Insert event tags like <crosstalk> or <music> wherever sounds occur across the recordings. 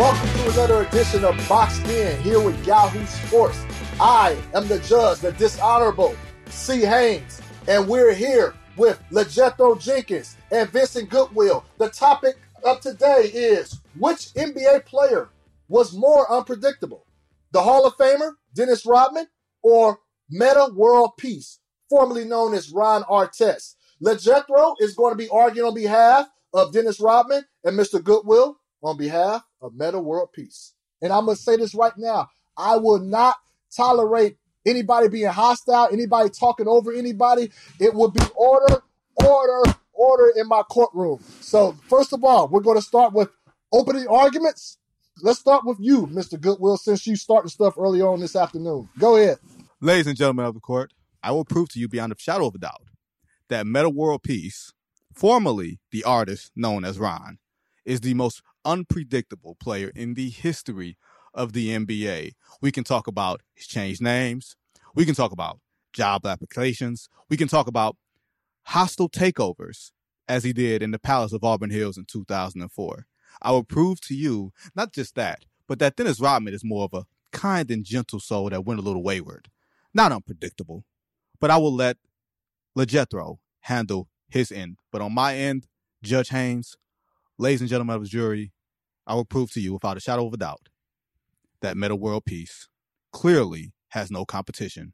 Welcome to another edition of Boxed In here with Yahoo Sports. I am the judge, the dishonorable C. Haynes, and we're here with LaJethro Jenkins and Vincent Goodwill. The topic of today is which NBA player was more unpredictable? The Hall of Famer, Dennis Rodman, or Metta World Peace, formerly known as Ron Artest? LaJethro is going to be arguing on behalf of Dennis Rodman and Mr. Goodwill on behalf of Metta World Peace. And I'm going to say this right now. I will not tolerate anybody being hostile, anybody talking over anybody. It will be order, order, order in my courtroom. So, first of all, we're going to start with opening arguments. Let's start with you, Mr. Goodwill, since you started stuff early on this afternoon. Go ahead. Ladies and gentlemen of the court, I will prove to you beyond a shadow of a doubt that Metta World Peace, formerly the artist known as Ron, is the most unpredictable player in the history of the NBA. We can talk about his changed names. We can talk about job applications. We can talk about hostile takeovers as he did in the Palace of Auburn Hills in 2004. I will prove to you not just that, but that Dennis Rodman is more of a kind and gentle soul that went a little wayward. Not unpredictable, but I will let LeJethro handle his end. But on my end, Judge Haynes, ladies and gentlemen of the jury, I will prove to you without a shadow of a doubt that Metta World Peace clearly has no competition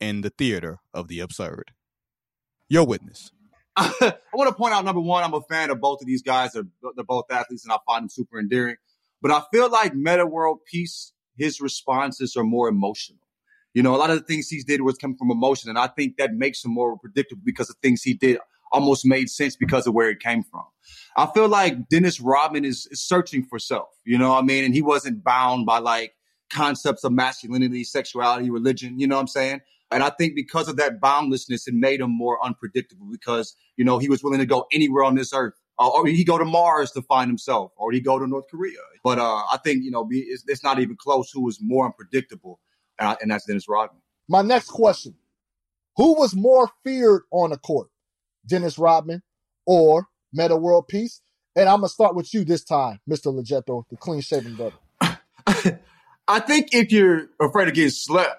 in the theater of the absurd. Your witness. <laughs> I want to point out number one, I'm a fan of both of these guys. They're, they're both athletes, and I find them super endearing. But I feel like Metta World Peace, his responses are more emotional. You know, a lot of the things he did was coming from emotion, and I think that makes him more predictable because the things he did almost made sense because of where it came from. I feel like Dennis Rodman is, is searching for self, you know what I mean? And he wasn't bound by like concepts of masculinity, sexuality, religion, you know what I'm saying? And I think because of that boundlessness, it made him more unpredictable because, you know, he was willing to go anywhere on this earth. Uh, or he go to Mars to find himself, or he go to North Korea. But uh, I think, you know, it's, it's not even close who was more unpredictable uh, and that's Dennis Rodman. My next question Who was more feared on the court, Dennis Rodman or Metta World Peace? And I'm to start with you this time, Mr. LaJethro, the clean shaven brother. <laughs> I think if you're afraid of getting slept,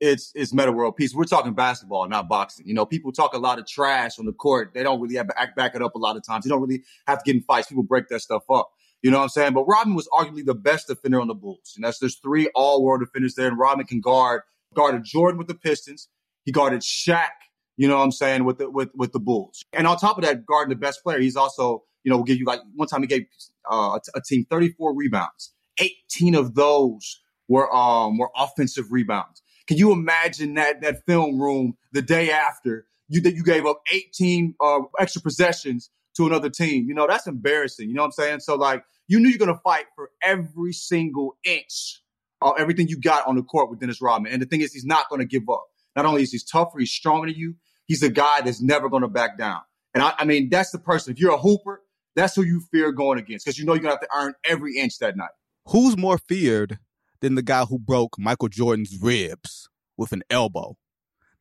it's it's Metta World Peace. We're talking basketball, not boxing. You know, people talk a lot of trash on the court. They don't really have to act back it up a lot of times. You don't really have to get in fights. People break that stuff up. You know what I'm saying? But Rodman was arguably the best defender on the Bulls. And that's there's three all world defenders there. And Rodman can guard, guarded Jordan with the Pistons. He guarded Shaq, you know what I'm saying, with the with with the Bulls. And on top of that, guarding the best player, he's also, you know, give you like one time he gave uh, a team 34 rebounds. 18 of those were um were offensive rebounds. Can you imagine that that film room the day after you that you gave up 18 uh, extra possessions to another team. You know, that's embarrassing. You know what I'm saying? So like you knew you're gonna fight for every single inch of everything you got on the court with Dennis Rodman. And the thing is, he's not gonna give up. Not only is he tougher, he's stronger than you. He's a guy that's never gonna back down. And I, I mean, that's the person. If you're a hooper, that's who you fear going against because you know you're gonna have to earn every inch that night. Who's more feared than the guy who broke Michael Jordan's ribs with an elbow?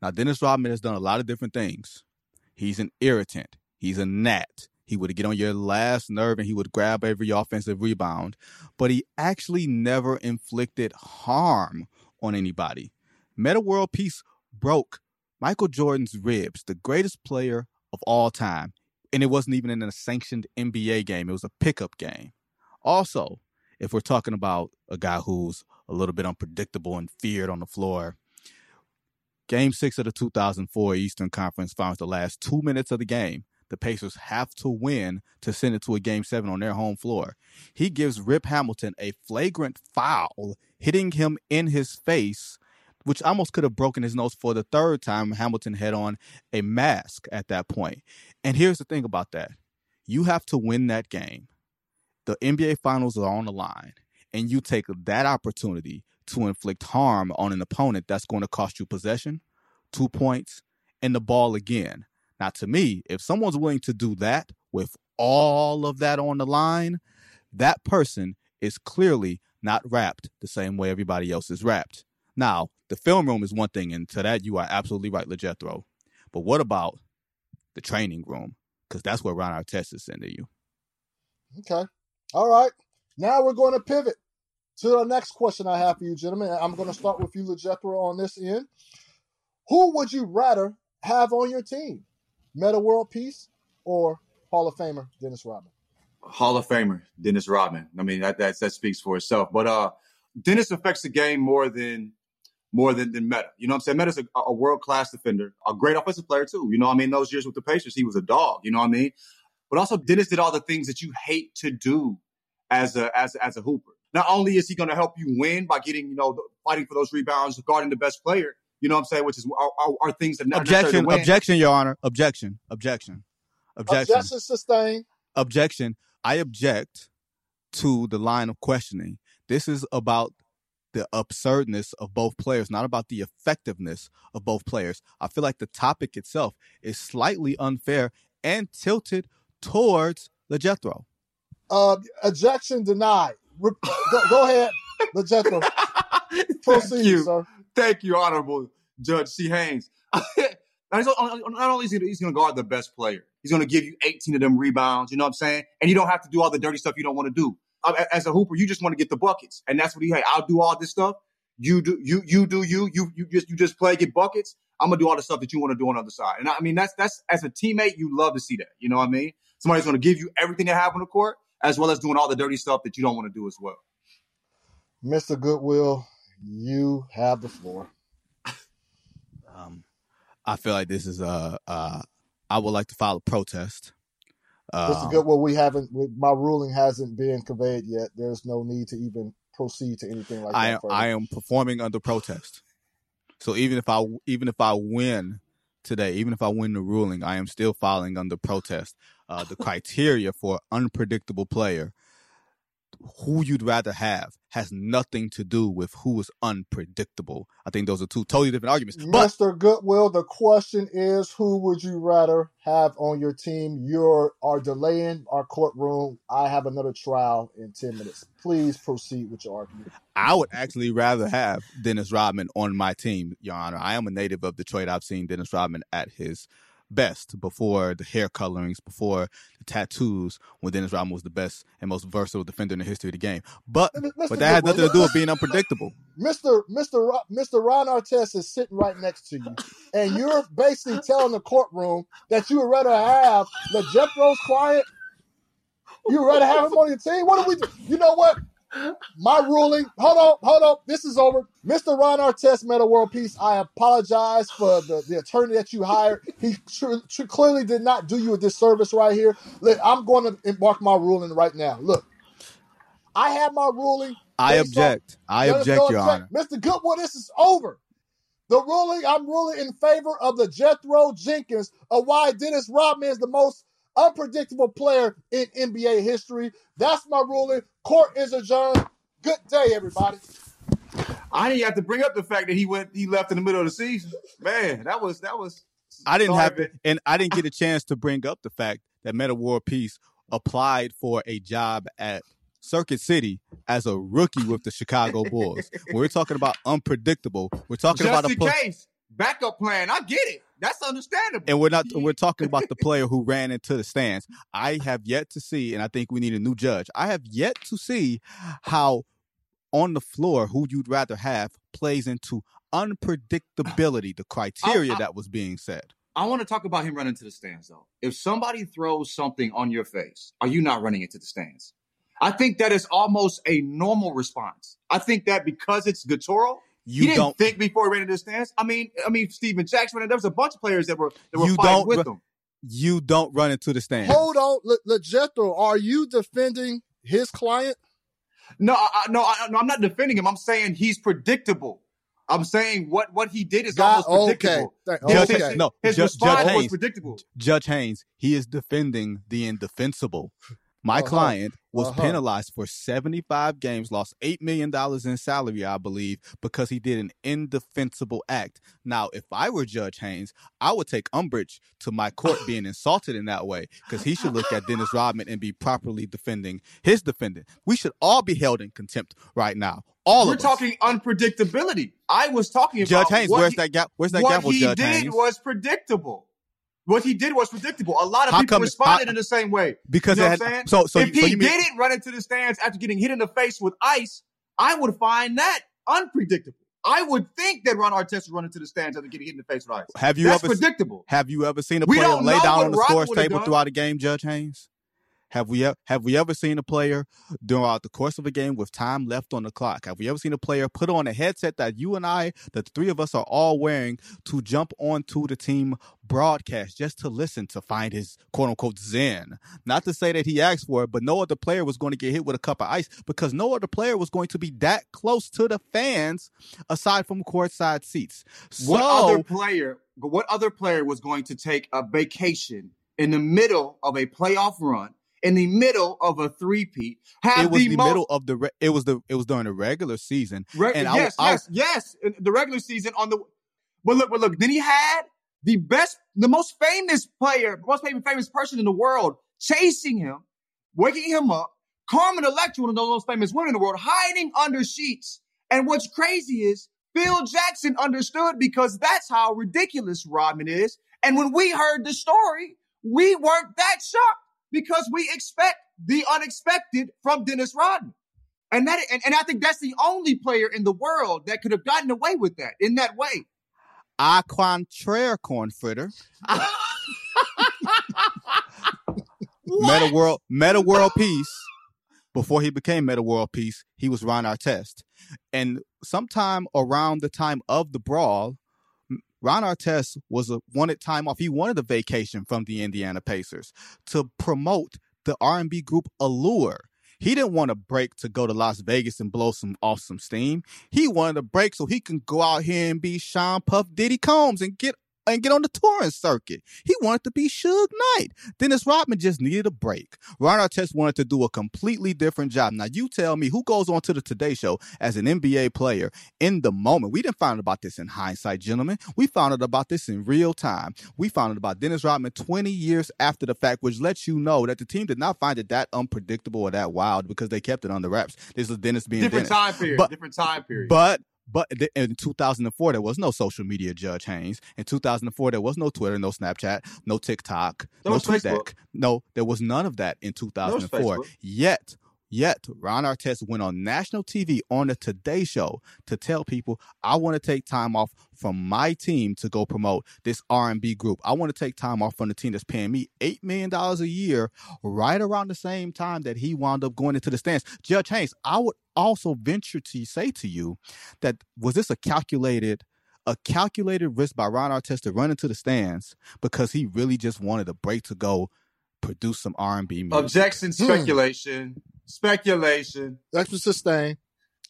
Now, Dennis Rodman has done a lot of different things. He's an irritant. He's a gnat. He would get on your last nerve and he would grab every offensive rebound, but he actually never inflicted harm on anybody. Metta World Peace broke Michael Jordan's ribs, the greatest player of all time. And it wasn't even in a sanctioned NBA game, it was a pickup game. Also, if we're talking about a guy who's a little bit unpredictable and feared on the floor, Game six of the 2004 Eastern Conference Finals, the last two minutes of the game, the Pacers have to win to send it to a game seven on their home floor. He gives Rip Hamilton a flagrant foul, hitting him in his face, which almost could have broken his nose for the third time. Hamilton had on a mask at that point. And here's the thing about that you have to win that game. The NBA Finals are on the line, and you take that opportunity to inflict harm on an opponent that's going to cost you possession, two points, and the ball again. Now, to me, if someone's willing to do that with all of that on the line, that person is clearly not wrapped the same way everybody else is wrapped. Now, the film room is one thing, and to that you are absolutely right, LaJethro. But what about the training room? Because that's where Ron Artest is sending you. Okay. All right. Now we're going to pivot to the next question I have for you, gentlemen. I'm going to start with you, LaJethro, on this end. Who would you rather have on your team? Metta World Peace or Hall of Famer Dennis Rodman? Hall of Famer Dennis Rodman. I mean, that that, that speaks for itself. But uh, Dennis affects the game more than more than, than Metta. You know what I'm saying? Metta's a, a world class defender, a great offensive player too. You know what I mean? Those years with the Pacers, he was a dog. You know what I mean? But also, Dennis did all the things that you hate to do as a as as a hooper. Not only is he going to help you win by getting you know fighting for those rebounds, guarding the best player. You know what I'm saying? Which is are, are, are things that not objection, win. objection, Your Honor, objection, objection, objection, objection sustained. Objection. I object to the line of questioning. This is about the absurdness of both players, not about the effectiveness of both players. I feel like the topic itself is slightly unfair and tilted towards LaJethro. Uh, ejection denied. Re- go, go, ahead, LaJethro. <laughs> Proceed, Thank you. sir. Thank you, Honorable Judge C. Haynes. <laughs> not only is he, he's going to guard the best player, he's going to give you 18 of them rebounds. You know what I'm saying? And you don't have to do all the dirty stuff you don't want to do. As a hooper, you just want to get the buckets, and that's what he. Hey, I'll do all this stuff. You do you you do you you you just you just play get buckets. I'm gonna do all the stuff that you want to do on the other side. And I mean that's that's as a teammate, you love to see that. You know what I mean? Somebody's gonna give you everything they have on the court, as well as doing all the dirty stuff that you don't want to do as well. Mr. Goodwill, you have the floor. Um, I feel like this is a. Uh, I would like to file a protest. Um, Mr. Goodwill, we haven't. We, my ruling hasn't been conveyed yet. There's no need to even proceed to anything like I that. I am performing under protest. So even if I even if I win today, even if I win the ruling, I am still filing under protest. Uh, the <laughs> criteria for unpredictable player who you'd rather have has nothing to do with who is unpredictable. I think those are two totally different arguments. But, Mr. Goodwill, the question is who would you rather have on your team? You are delaying our courtroom. I have another trial in 10 minutes. Please proceed with your argument. I would actually rather have Dennis Rodman on my team, Your Honor. I am a native of Detroit. I've seen Dennis Rodman at his best before the hair colorings, before the tattoos, when Dennis Rodman was the best and most versatile defender in the history of the game. But Mr. but that has nothing to do with being unpredictable. Mr. Mr. Ro- Mr. Ron Artest is sitting right next to you, and you're basically telling the courtroom that you would rather have the Jethro's client. You would rather have him on your team. What do we do? You know what? My ruling. Hold on, hold on. This is over. Mr. Ron Artest, Metta World Peace. I apologize for the, the attorney that you hired. He tr- tr- clearly did not do you a disservice right here. Look, I'm going to embark my ruling right now. Look, I have my ruling. I object. On, I object, Your Honor. Mr. Goodwood, this is over. The ruling, I'm ruling in favor of LaJethro Jenkins of why Dennis Rodman is the most unpredictable player in NBA history. That's my ruling. Court is adjourned. Good day, everybody. I didn't have to bring up the fact that he went, he left in the middle of the season. Man, that was that was. I didn't have, it. and I didn't get a chance to bring up the fact that Metta World Peace applied for a job at Circuit City as a rookie with the Chicago Bulls. when <laughs> we're talking about unpredictable, we're talking Just about a in pl- case backup plan. I get it. That's understandable. And we're not we're <laughs> talking about the player who ran into the stands. I have yet to see, and I think we need a new judge. I have yet to see how on the floor who you'd rather have plays into unpredictability, the criteria I, I, that was being said. I want to talk about him running to the stands though. If somebody throws something on your face, are you not running into the stands? I think that is almost a normal response. I think that because it's Gatoro, you he didn't don't think before he ran into the stands. I mean, I mean, Stephen Jackson. There was a bunch of players that were that were you fighting with him. You don't run into the stands. Hold on, Le- LaJethro, are you defending his client? No, I, no, I, no. I'm not defending him. I'm saying he's predictable. I'm saying what what he did is God, almost predictable. Okay. Judge, okay. No, his Ju- response Judge was predictable. Judge Haynes, he is defending the indefensible. My uh-huh. client was uh-huh. penalized for 75 games, lost $8 million in salary, I believe, because he did an indefensible act. Now, if I were Judge Haynes, I would take umbrage to my court being insulted in that way because he should look at Dennis Rodman and be properly defending his defendant. We should all be held in contempt right now. All of. We're talking unpredictability. I was talking Judge about Haynes. Where's he, that gap? Where's that what gap? What he Judge did Haynes? was predictable. What he did was predictable. A lot of How people come- responded how- in the same way. because You know it what I'm saying? so so if you- so he mean- didn't run into the stands after getting hit in the face with ice, I would find that unpredictable. I would think that Ron Artest would run into the stands after getting hit in the face with ice. have you That's ever predictable. have you ever seen a player lay down on the Rodman scores table done. throughout a game, Judge Haynes? Have we ever have we ever seen a player throughout the course of a game with time left on the clock? Have we ever seen a player put on a headset that you and I, that the three of us are all wearing, to jump onto the team broadcast just to listen to find his quote unquote zen? Not to say that he asked for it, but no other player was going to get hit with a cup of ice because no other player was going to be that close to the fans aside from courtside seats. So What other player? But what other player was going to take a vacation in the middle of a playoff run, in the middle of a three-peat, it was the, most middle of the re- it was the it was during the regular season Re- And I- yes, I- yes, yes. The regular season on the but look, but look, then he had the best, the most famous player, most famous famous person in the world chasing him, waking him up. Carmen Electra, one of the most famous women in the world, hiding under sheets. And what's crazy is Phil Jackson understood because that's how ridiculous Rodman is. And when we heard the story, we weren't that shocked because we expect the unexpected from Dennis Rodman. And that, and, and I think that's the only player in the world that could have gotten away with that in that way. a contraire corn fritter <laughs> metta world metta world peace before he became metta world peace he was ron artest and sometime around the time of the brawl Ron Artest was a wanted time off. He wanted a vacation from the Indiana Pacers to promote the R&B group Allure. He didn't want a break to go to Las Vegas and blow some off some steam. He wanted a break so he can go out here and be Sean Puff Diddy Combs and get and get on the touring circuit. He wanted to be Suge Knight. Dennis Rodman just needed a break. Ron Artest wanted to do a completely different job. Now you tell me who goes on to the Today Show as an NBA player in the moment. We didn't find out about this in hindsight, gentlemen. We found out about this in real time. We found out about Dennis Rodman 20 years after the fact, which lets you know that the team did not find it that unpredictable or that wild because they kept it under wraps. This is Dennis being different Dennis. time period. But- different time period. But but in 2004, there was no social media, Judge Haynes. In 2004, there was no Twitter, no Snapchat, no TikTok, There no. TweetDeck. No, there was none of that in 2004. Yet, yet, Ron Artest went on national TV on the Today Show to tell people, "I want to take time off from my team to go promote this R&B group. I want to take time off from the team that's paying me eight million dollars a year." Right around the same time that he wound up going into the stands, Judge Haynes, I would also venture to say to you that was this a calculated a calculated risk by Ron Artest to run into the stands because he really just wanted a break to go produce some R&B music. Objection, speculation, speculation. Extra sustain.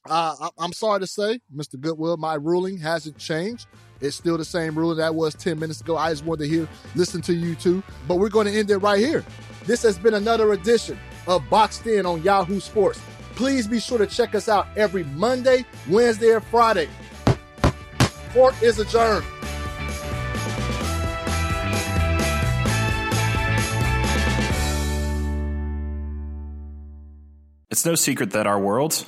Uh, I- I'm sorry to say, Mr. Goodwill, my ruling hasn't changed. It's still the same ruling that was 10 minutes ago. I just wanted to hear, listen to you too. But we're going to end it right here. This has been another edition of Boxed In on Yahoo Sports. Please be sure to check us out every Monday, Wednesday, and Friday. Court is adjourned. It's no secret that our world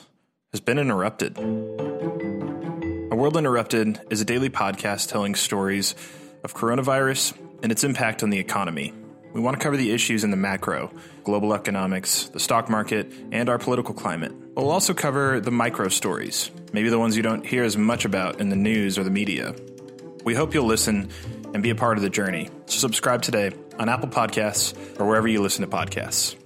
has been interrupted. A World Interrupted is a daily podcast telling stories of coronavirus and its impact on the economy. We want to cover the issues in the macro, global economics, the stock market, and our political climate. We'll also cover the micro stories, maybe the ones you don't hear as much about in the news or the media. We hope you'll listen and be a part of the journey. So subscribe today on Apple Podcasts or wherever you listen to podcasts.